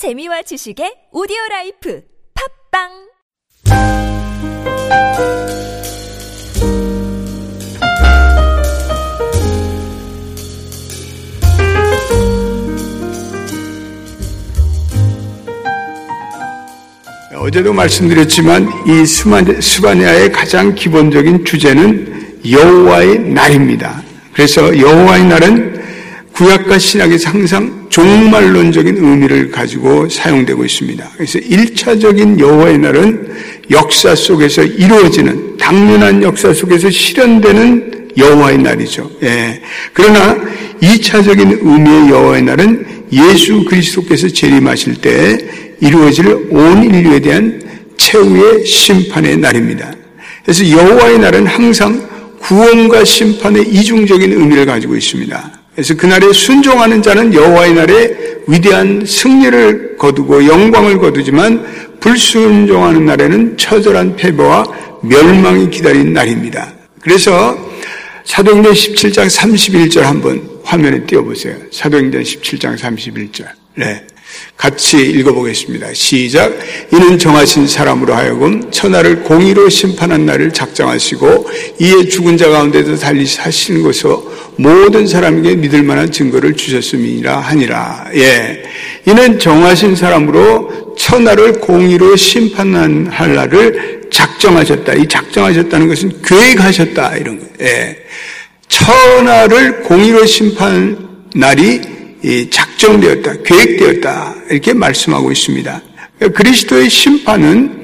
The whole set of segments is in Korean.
재미와 지식의 오디오 라이프 팝빵 어제도 말씀드렸지만 이 스바냐의 가장 기본적인 주제는 여호와의 날입니다. 그래서 여호와의 날은 구약과 신약에서 항상 종말론적인 의미를 가지고 사용되고 있습니다. 그래서 1차적인 여호와의 날은 역사 속에서 이루어지는 당연한 역사 속에서 실현되는 여호와의 날이죠. 예. 그러나 2차적인 의미의 여호와의 날은 예수 그리스도께서 재림하실 때 이루어질 온 인류에 대한 최후의 심판의 날입니다. 그래서 여호와의 날은 항상 구원과 심판의 이중적인 의미를 가지고 있습니다. 그래서 그날에 순종하는 자는 여호와의 날에 위대한 승리를 거두고 영광을 거두지만 불순종하는 날에는 처절한 패배와 멸망이 기다린 날입니다. 그래서 사도행전 17장 31절 한번 화면에 띄워보세요. 사도행전 17장 31절. 네. 같이 읽어보겠습니다. 시작. 이는 정하신 사람으로 하여금 천하를 공의로 심판한 날을 작정하시고 이에 죽은 자 가운데도 달리 사시는 것으로 모든 사람에게 믿을 만한 증거를 주셨음이라 하니라. 예. 이는 정하신 사람으로 천하를 공의로 심판한 할 날을 작정하셨다. 이 작정하셨다는 것은 계획하셨다. 이런 거예요. 예. 천하를 공의로 심판 날이 작정되었다, 계획되었다 이렇게 말씀하고 있습니다. 그리스도의 심판은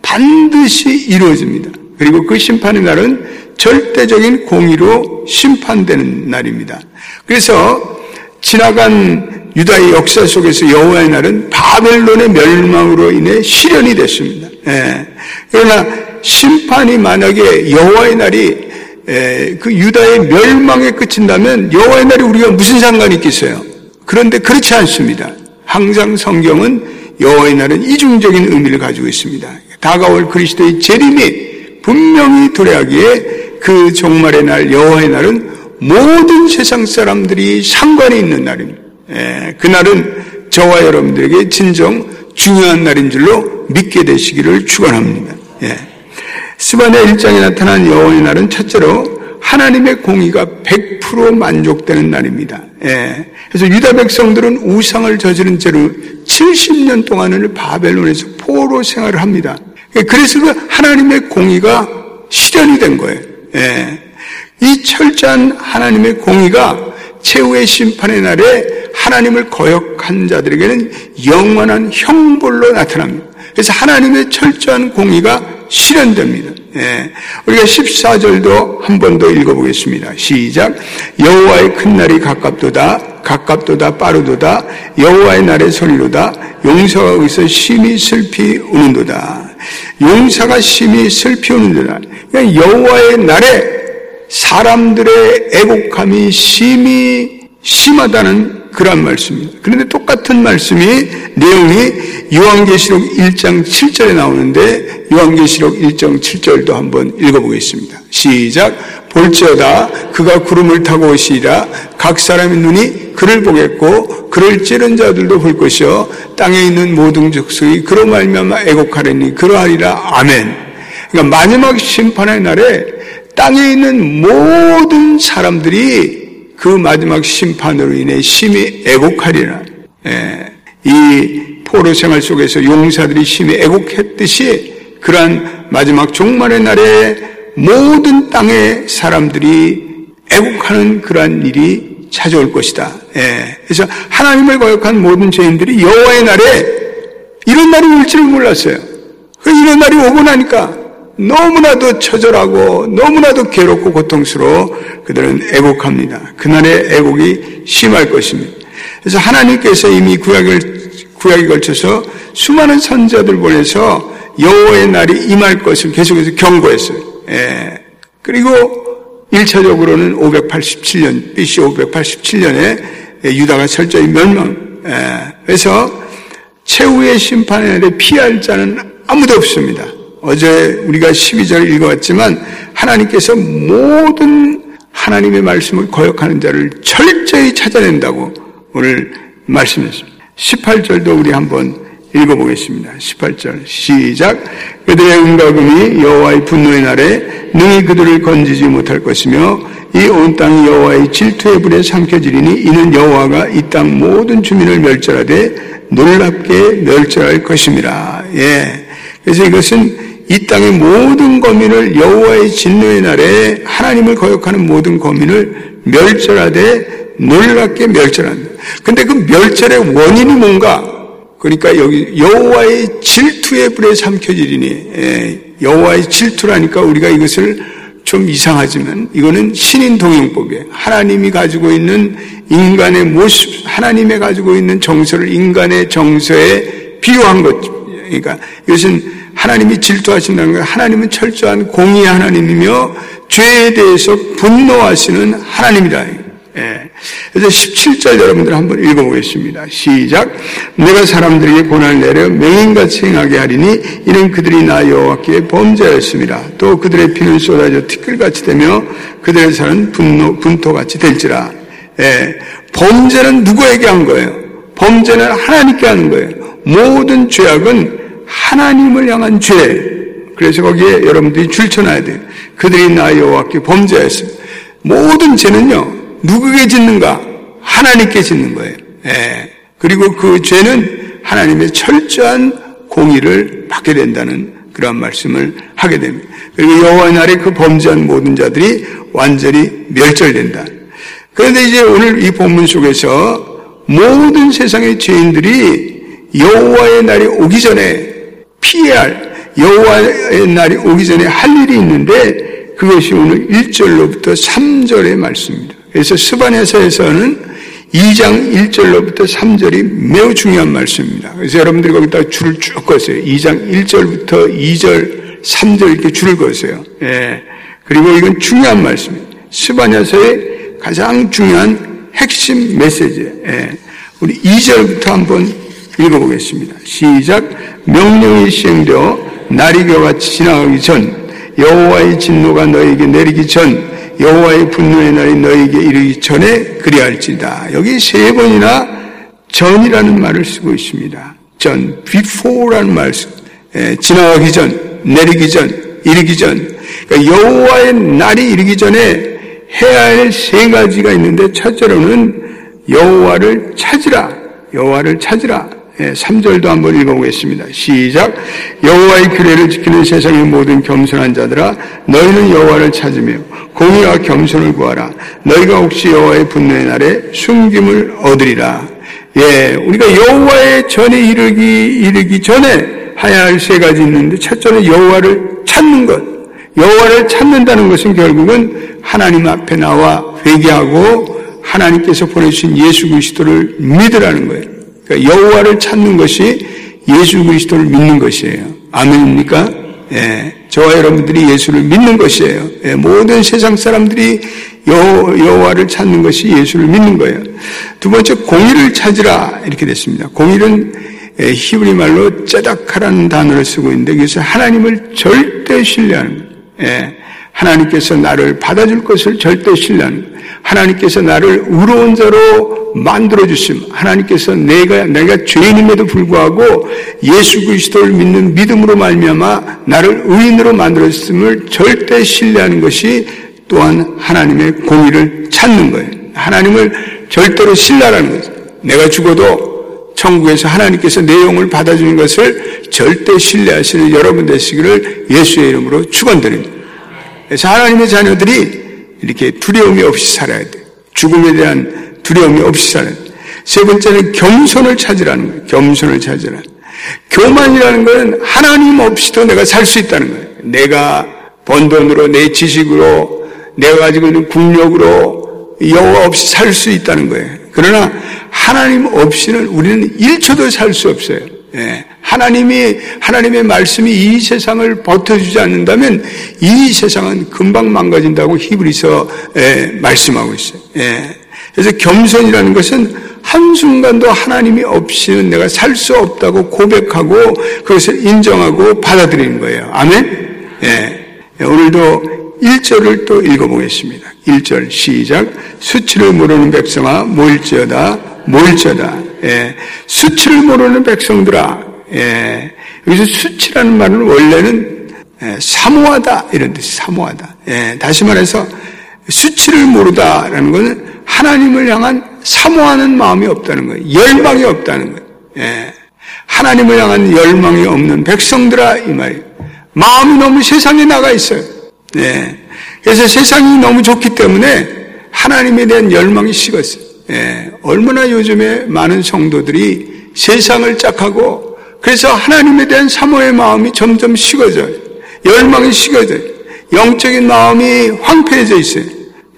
반드시 이루어집니다. 그리고 그 심판의 날은 절대적인 공의로 심판되는 날입니다. 그래서 지나간 유다의 역사 속에서 여호와의 날은 바벨론의 멸망으로 인해 실현이 됐습니다. 예. 그러나 심판이 만약에 여호와의 날이 예, 그 유다의 멸망에 그친다면 여호와의 날이 우리가 무슨 상관이 있겠어요? 그런데 그렇지 않습니다. 항상 성경은 여호와의 날은 이중적인 의미를 가지고 있습니다. 다가올 그리스도의 재림이 분명히 도래하기에 그 종말의 날 여호와의 날은 모든 세상 사람들이 상관이 있는 날입니다. 예, 그날은 저와 여러분들에게 진정 중요한 날인 줄로 믿게 되시기를 축원합니다. 예. 스바냐 1장에 나타난 여호와의 날은 첫째로 하나님의 공의가 100% 만족되는 날입니다. 예. 그래서 유다 백성들은 우상을 저지른 채로 70년 동안을 바벨론에서 포로 생활을 합니다. 예, 그래서 그 하나님의 공의가 실현이 된 거예요. 예. 이 철저한 하나님의 공의가 최후의 심판의 날에 하나님을 거역한 자들에게는 영원한 형벌로 나타납니다. 그래서 하나님의 철저한 공의가 실현됩니다. 예. 우리가 14절도 한 번 더 읽어보겠습니다. 시작. 여호와의 큰 날이 가깝도다. 가깝도다 빠르도다. 여호와의 날의 소리로다. 용사가 거기서 심히 슬피 우는도다. 용사가 심히 슬피 우는도다. 그러니까 여호와의 날에 사람들의 애곡함이 심히 심하다는 그런 말씀입니다. 그런데 똑같은 말씀이 내용이 요한계시록 1장 7절에 나오는데 요한계시록 1장 7절도 한번 읽어보겠습니다. 시작. 볼지어다 그가 구름을 타고 오시리라 각 사람의 눈이 그를 보겠고 그를 찌른 자들도 볼 것이요 땅에 있는 모든 족속이 그로 말미암아 애곡하려니 그러하리라 아멘. 그러니까 마지막 심판의 날에 땅에 있는 모든 사람들이 그 마지막 심판으로 인해 심히 애곡하리라. 예, 이 포로 생활 속에서 용사들이 심히 애곡했듯이 그러한 마지막 종말의 날에 모든 땅의 사람들이 애곡하는 그러한 일이 찾아올 것이다. 예, 그래서 하나님을 거역한 모든 죄인들이 여호와의 날에 이런 날이 올 줄을 몰랐어요. 그 이런 날이 오고 나니까 너무나도 처절하고 너무나도 괴롭고 고통스러워 그들은 애곡합니다. 그날의 애곡이 심할 것입니다. 그래서 하나님께서 이미 구약을 구약에 걸쳐서 수많은 선자들 보내서 여호와의 날이 임할 것을 계속해서 경고했어요. 예. 그리고 1차적으로는 587년, BC 587년에 유다가 철저히 멸망. 예. 그래서 최후의 심판의 날에 피할 자는 아무도 없습니다. 어제 우리가 12절 읽어왔지만 하나님께서 모든 하나님의 말씀을 거역하는 자를 철저히 찾아낸다고 오늘 말씀했습니다. 18절도 우리 한번 읽어보겠습니다. 18절 시작 그들의 은가금이 여호와의 분노의 날에 능히 그들을 건지지 못할 것이며 이 온 땅이 여호와의 질투의 불에 삼켜지리니 이는 여호와가 이 땅 모든 주민을 멸절하되 놀랍게 멸절할 것입니다. 예. 그래서 이것은 이 땅의 모든 거민을 여호와의 진노의 날에 하나님을 거역하는 모든 거민을 멸절하되 놀랍게 멸절한다. 근데 그 멸절의 원인이 뭔가? 그러니까 여기 여호와의 질투의 불에 삼켜지리니 예, 여호와의 질투라니까 우리가 이것을 좀 이상하지만 이거는 신인 동용법이에요. 하나님이 가지고 있는 인간의 모습, 하나님의 가지고 있는 정서를 인간의 정서에 비유한 것. 그러니까 이것은 하나님이 질투하신다는 거예요. 하나님은 철저한 공의 하나님이며 죄에 대해서 분노하시는 하나님이다. 예. 그래서 17절 여러분들 한번 읽어보겠습니다. 시작. 내가 사람들에게 고난을 내려 맹인같이 행하게 하리니 이는 그들이 나 여호와께 범죄하였습니다. 또 그들의 피는 쏟아져 티끌같이 되며 그들의 살은 분노, 분토같이 될지라. 예. 범죄는 누구에게 한 거예요? 범죄는 하나님께 하는 거예요. 모든 죄악은 하나님을 향한 죄. 그래서 거기에 여러분들이 줄쳐놔야 돼요. 그들이 나 여호와께 범죄하였습니다. 모든 죄는요. 누구에게 짓는가? 하나님께 짓는 거예요. 예. 그리고 그 죄는 하나님의 철저한 공의를 받게 된다는 그런 말씀을 하게 됩니다. 그리고 여호와의 날에 그 범죄한 모든 자들이 완전히 멸절된다. 그런데 이제 오늘 이 본문 속에서 모든 세상의 죄인들이 여호와의 날이 오기 전에 피해야 할 여호와의 날이 오기 전에 할 일이 있는데 그것이 오늘 1절로부터 3절의 말씀입니다. 그래서 스바네서에서는 2장 1절로부터 3절이 매우 중요한 말씀입니다. 그래서 여러분들이 거기다 줄을 쭉 거세요. 2장 1절부터 2절, 3절 이렇게 줄을 거세요. 예. 그리고 이건 중요한 말씀입니다. 스바냐서의 가장 중요한 핵심 메시지. 예. 우리 2절부터 한번 읽어보겠습니다. 시작. 명령이 시행되어 날이 겨같이 지나가기 전 여호와의 진노가 너에게 내리기 전 여호와의 분노의 날이 너에게 이르기 전에 그리할지다. 여기 세 번이나 전이라는 말을 쓰고 있습니다. 전, before라는 말, 예, 지나가기 전, 내리기 전, 이르기 전. 그러니까 여호와의 날이 이르기 전에 해야 할 세 가지가 있는데 첫째로는 여호와를 찾으라. 여호와를 찾으라. 3절도 예, 한번 읽어보겠습니다. 시작. 여호와의 규례를 지키는 세상의 모든 겸손한 자들아 너희는 여호와를 찾으며 공의와 겸손을 구하라. 너희가 혹시 여호와의 분노의 날에 숨김을 얻으리라. 예, 우리가 여호와의 전에 이르기 이르기 전에 해야 할 세 가지 있는데 첫째는 여호와를 찾는 것. 여호와를 찾는다는 것은 결국은 하나님 앞에 나와 회개하고 하나님께서 보내주신 예수 그리스도를 믿으라는 거예요. 그러니까 여호와를 찾는 것이 예수 그리스도를 믿는 것이에요. 아멘입니까? 예, 저와 여러분들이 예수를 믿는 것이에요. 예, 모든 세상 사람들이 여, 호와를 찾는 것이 예수를 믿는 거예요. 두 번째 공의를 찾으라 이렇게 됐습니다. 공의는 예, 히브리 말로 짜닥하라는 단어를 쓰고 있는데 그래서 하나님을 절대 신뢰하는. 예, 하나님께서 나를 받아줄 것을 절대 신뢰하는. 하나님께서 나를 의로운 자로 만들어 주심. 하나님께서 내가 내가 죄인임에도 불구하고 예수 그리스도를 믿는 믿음으로 말미암아 나를 의인으로 만들어 주심을 절대 신뢰하는 것이 또한 하나님의 공의를 찾는 거예요. 하나님을 절대로 신뢰하는 거죠. 내가 죽어도 천국에서 하나님께서 내 영을 받아주는 것을 절대 신뢰하시는 여러분 되시기를 예수의 이름으로 축원드립니다. 그래서 하나님의 자녀들이 이렇게 두려움이 없이 살아야 돼. 죽음에 대한 두려움이 없이 살아야 돼. 세 번째는 겸손을 찾으라는 거예요. 겸손을 찾으라. 교만이라는 것은 하나님 없이도 내가 살 수 있다는 거예요. 내가 번 돈으로, 내 지식으로, 내가 가지고 있는 국력으로 여호와 없이 살 수 있다는 거예요. 그러나 하나님 없이는 우리는 1초도 살 수 없어요. 예. 하나님이 하나님의 말씀이 이 세상을 버텨주지 않는다면 이 세상은 금방 망가진다고 히브리서 말씀하고 있어요. 예. 그래서 겸손이라는 것은 한순간도 하나님이 없이는 내가 살 수 없다고 고백하고 그것을 인정하고 받아들이는 거예요. 아멘? 예. 예 오늘도 1절을 또 읽어보겠습니다. 1절 시작. 수치를 모르는 백성아 모일지어다 모일지어다 예, 수치를 모르는 백성들아. 예, 여기서 수치라는 말은 원래는 예, 사모하다 이런 뜻이 사모하다. 예, 다시 말해서 수치를 모르다라는 것은 하나님을 향한 사모하는 마음이 없다는 거예요. 열망이 없다는 거예요. 예, 하나님을 향한 열망이 없는 백성들아 이 말이에요. 마음이 너무 세상에 나가 있어요. 예, 그래서 세상이 너무 좋기 때문에 하나님에 대한 열망이 식었어요. 예, 얼마나 요즘에 많은 성도들이 세상을 짝하고 그래서 하나님에 대한 사모의 마음이 점점 식어져요. 열망이 식어져요. 영적인 마음이 황폐해져 있어요.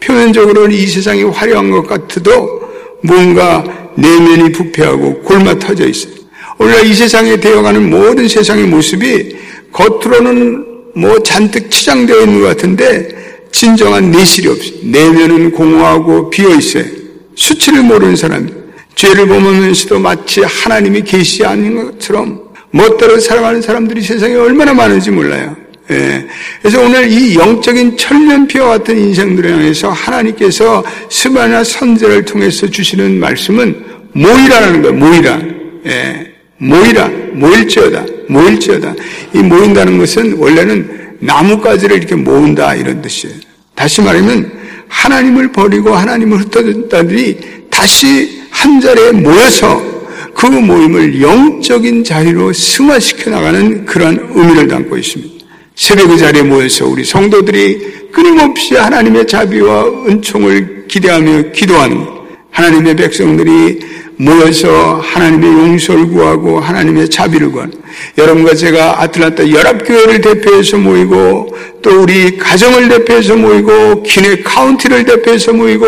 표면적으로는 이 세상이 화려한 것 같아도 뭔가 내면이 부패하고 골마 터져 있어요. 오늘날 이 세상에 되어가는 모든 세상의 모습이 겉으로는 뭐 잔뜩 치장되어 있는 것 같은데 진정한 내실이 없어요. 내면은 공허하고 비어 있어요. 수치를 모르는 사람이 죄를 범하면서도 마치 하나님이 계시 아닌 것처럼 멋대로 살아가는 사람들이 세상에 얼마나 많은지 몰라요. 예. 그래서 오늘 이 영적인 천년피와 같은 인생들을 향해서 하나님께서 스바나 선제를 통해서 주시는 말씀은 모이라는 거예요. 모이라. 예. 모이라. 모일지어다. 모일지어다. 이 모인다는 것은 원래는 나뭇가지를 이렇게 모은다 이런 뜻이에요. 다시 말하면 하나님을 버리고 하나님을 흩어졌다들이 다시 한 자리에 모여서 그 모임을 영적인 자리로 승화시켜 나가는 그러한 의미를 담고 있습니다. 새벽의 자리에 모여서 우리 성도들이 끊임없이 하나님의 자비와 은총을 기대하며 기도하는 하나님의 백성들이 모여서 하나님의 용서를 구하고 하나님의 자비를 구하는 여러분과 제가 아틀란타 연합교회를 대표해서 모이고 또 우리 가정을 대표해서 모이고 기내 카운티를 대표해서 모이고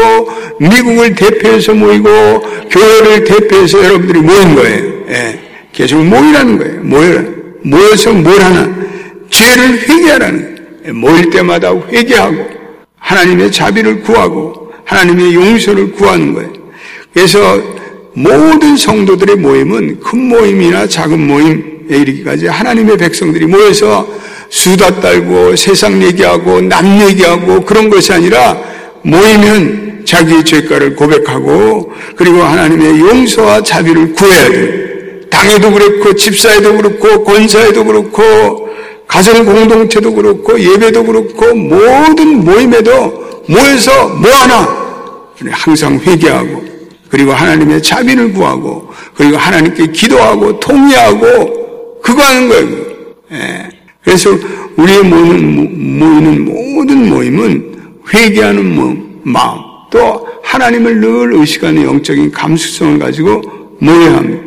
미국을 대표해서 모이고 교회를 대표해서 여러분들이 모인 거예요. 예. 계속 모이라는 거예요. 모여 모여서 뭘 하나 죄를 회개하라는 거예요. 예, 모일 때마다 회개하고 하나님의 자비를 구하고 하나님의 용서를 구하는 거예요. 그래서 모든 성도들의 모임은 큰 모임이나 작은 모임에 이르기까지 하나님의 백성들이 모여서 수다 떨고 세상 얘기하고 남 얘기하고 그런 것이 아니라 모이면 자기의 죄가를 고백하고 그리고 하나님의 용서와 자비를 구해야 돼. 당에도 그렇고 집사에도 그렇고 권사에도 그렇고 가정 공동체도 그렇고 예배도 그렇고 모든 모임에도 모여서 뭐하나 항상 회개하고 그리고 하나님의 자비를 구하고 그리고 하나님께 기도하고 통회하고 그거 하는 거예요. 예. 그래서 우리의 모이는, 모이는 모든 모임은 회개하는 마음 또 하나님을 늘 의식하는 영적인 감수성을 가지고 모여야 합니다.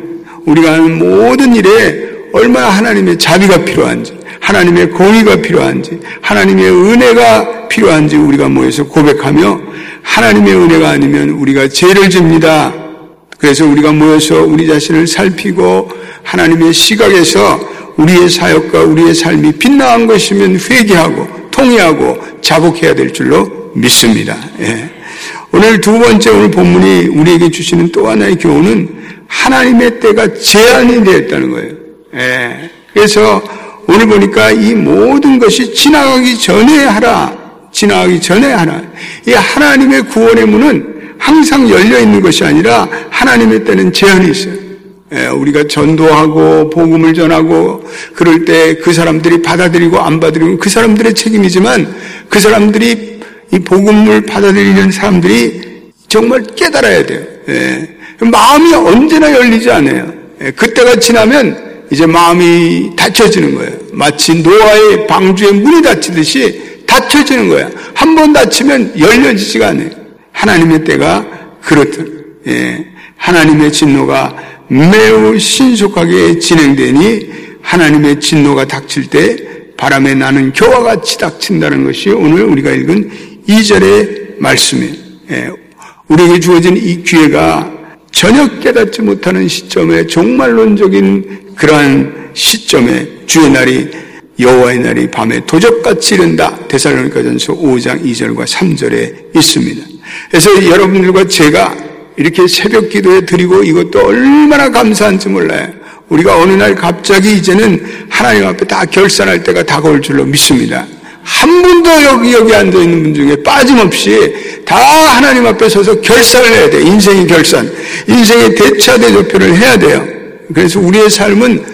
우리가 하는 모든 일에 얼마나 하나님의 자비가 필요한지 하나님의 공의가 필요한지 하나님의 은혜가 필요한지 우리가 모여서 고백하며 하나님의 은혜가 아니면 우리가 죄를 집니다. 그래서 우리가 모여서 우리 자신을 살피고 하나님의 시각에서 우리의 사역과 우리의 삶이 빗나간 것이면 회개하고 통회하고 자복해야 될 줄로 믿습니다. 예. 오늘 두 번째 오늘 본문이 우리에게 주시는 또 하나의 교훈은 하나님의 때가 제한이 되었다는 거예요. 예. 그래서 오늘 보니까 이 모든 것이 지나가기 전에 하라. 지나가기 전에 하라. 이 하나님의 구원의 문은 항상 열려 있는 것이 아니라 하나님의 때는 제한이 있어요. 예, 우리가 전도하고 복음을 전하고 그럴 때 그 사람들이 받아들이고 안 받아들이고 그 사람들의 책임이지만 그 사람들이 이 복음을 받아들이는 사람들이 정말 깨달아야 돼요. 예, 마음이 언제나 열리지 않아요. 예, 그때가 지나면 이제 마음이 닫혀지는 거예요. 마치 노아의 방주에 문이 닫히듯이 닫혀지는 거야. 한번 닫히면 열려지지가 않아요. 하나님의 때가 그렇듯, 예. 하나님의 진노가 매우 신속하게 진행되니 하나님의 진노가 닥칠 때 바람에 나는 교와 같이 닥친다는 것이 오늘 우리가 읽은 2절의 말씀이에요. 예. 우리에게 주어진 이 기회가 전혀 깨닫지 못하는 시점에 종말론적인 그러한 시점에 주의 날이 여호와의 날이 밤에 도적같이 이른다. 데살로니가전서 5장 2절과 3절에 있습니다. 그래서 여러분들과 제가 이렇게 새벽 기도에 드리고 이것도 얼마나 감사한지 몰라요. 우리가 어느 날 갑자기 이제는 하나님 앞에 다 결산할 때가 다가올 줄로 믿습니다. 한 분도 여기 여기 앉아 있는 분 중에 빠짐없이 다 하나님 앞에 서서 결산을 해야 돼. 인생의 결산, 인생의 대차 대조표를 해야 돼요. 그래서 우리의 삶은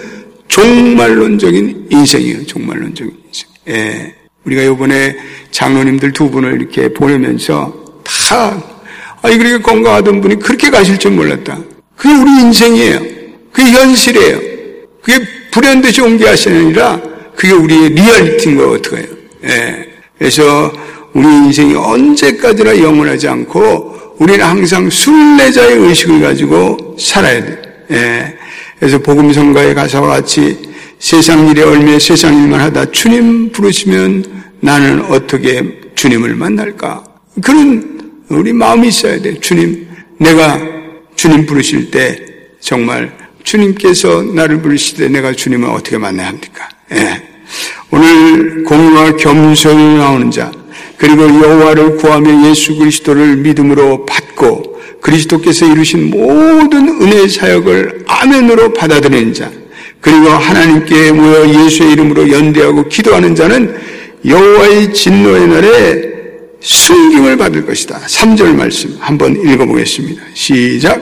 종말론적인 인생이에요. 종말론적인 인생. 예. 우리가 요번에 장로님들 두 분을 이렇게 보내면서 다, 아니, 그렇게 건강하던 분이 그렇게 가실 줄 몰랐다. 그게 우리 인생이에요. 그게 현실이에요. 그게 불현듯이 옮게 하시는 아니라 그게 우리의 리얼리티인 거 어떡해요. 예. 그래서 우리 인생이 언제까지나 영원하지 않고 우리는 항상 순례자의 의식을 가지고 살아야 돼. 예. 그래서 복음성가의 가사와 같이 세상 일에 얼매 세상 일만 하다 주님 부르시면 나는 어떻게 주님을 만날까? 그런 우리 마음이 있어야 돼. 주님, 내가 주님 부르실 때 정말 주님께서 나를 부르실 때 내가 주님을 어떻게 만나야 합니까? 예. 오늘 공의와 겸손이 나오는 자, 그리고 여호와를 구하며 예수 그리스도를 믿음으로 받고 그리스도께서 이루신 모든 은혜의 사역을 아멘으로 받아들이는 자, 그리고 하나님께 모여 예수의 이름으로 연대하고 기도하는 자는 여호와의 진노의 날에 순김을 받을 것이다. 3절 말씀 한번 읽어보겠습니다. 시작.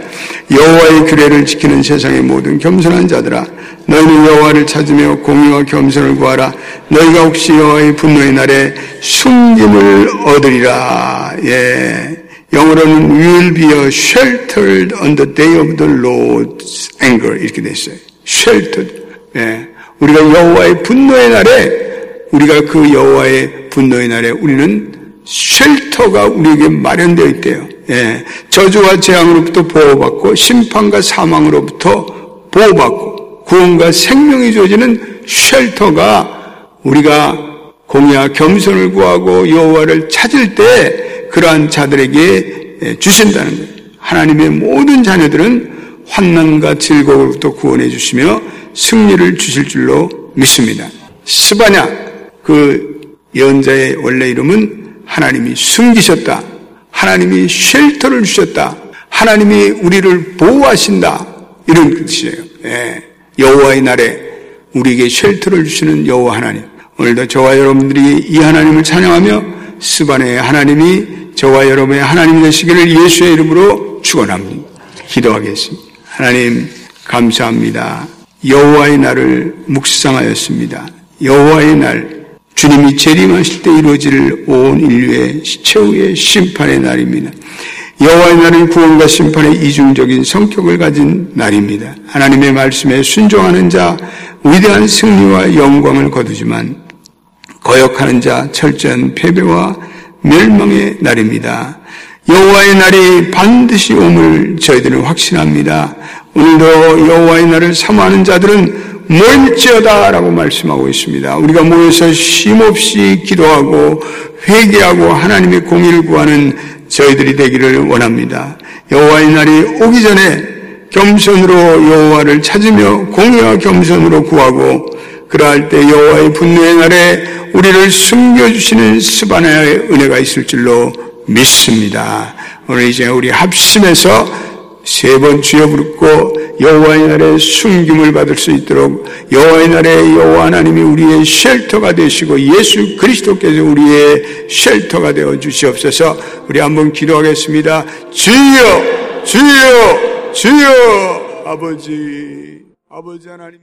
여호와의 규례를 지키는 세상의 모든 겸손한 자들아 너희는 여호와를 찾으며 공의와 겸손을 구하라. 너희가 혹시 여호와의 분노의 날에 숨김을 얻으리라. 예. 영어로는 will be sheltered on the day of the Lord's anger 이렇게 됐어요. sheltered. 예. 우리가 여호와의 분노의 날에 우리가 그 여호와의 분노의 날에 우리는 쉘터가 우리에게 마련되어 있대요. 예. 저주와 재앙으로부터 보호받고 심판과 사망으로부터 보호받고 구원과 생명이 주어지는 쉘터가 우리가 공의와 겸손을 구하고 여호와를 찾을 때 그러한 자들에게 주신다는 거예요. 하나님의 모든 자녀들은 환난과 즐거움으로부터 구원해 주시며 승리를 주실 줄로 믿습니다. 스바냐 그 예언자의 원래 이름은 하나님이 숨기셨다. 하나님이 쉘터를 주셨다. 하나님이 우리를 보호하신다. 이런 뜻이에요. 예. 여호와의 날에 우리에게 쉘터를 주시는 여호와 하나님. 오늘도 저와 여러분들이 이 하나님을 찬양하며 스반의 하나님이 저와 여러분의 하나님 되시기를 예수의 이름으로 축원합니다. 기도하겠습니다. 하나님 감사합니다. 여호와의 날을 묵상하였습니다. 여호와의 날 주님이 재림하실 때 이루어질 온 인류의 최후의 심판의 날입니다. 여호와의 날은 구원과 심판의 이중적인 성격을 가진 날입니다. 하나님의 말씀에 순종하는 자 위대한 승리와 영광을 거두지만 거역하는 자 철저한 패배와 멸망의 날입니다. 여호와의 날이 반드시 옴을 저희들은 확신합니다. 오늘도 여호와의 날을 사모하는 자들은 모일지어다라고 말씀하고 있습니다. 우리가 모여서 쉼없이 기도하고 회개하고 하나님의 공의를 구하는 저희들이 되기를 원합니다. 여호와의 날이 오기 전에 겸손으로 여호와를 찾으며 공의와 겸손으로 구하고 그러할 때 여호와의 분노의 날에 우리를 숨겨주시는 스바나의 은혜가 있을 줄로 믿습니다. 오늘 이제 우리 합심해서 세 번 주여 부르고 여호와의 날에 숨김을 받을 수 있도록 여호와의 날에 여호와 하나님이 우리의 쉘터가 되시고 예수 그리스도께서 우리의 쉘터가 되어 주시옵소서. 우리 한번 기도하겠습니다. 주여, 주여, 주여, 아버지, 아버지 하나님.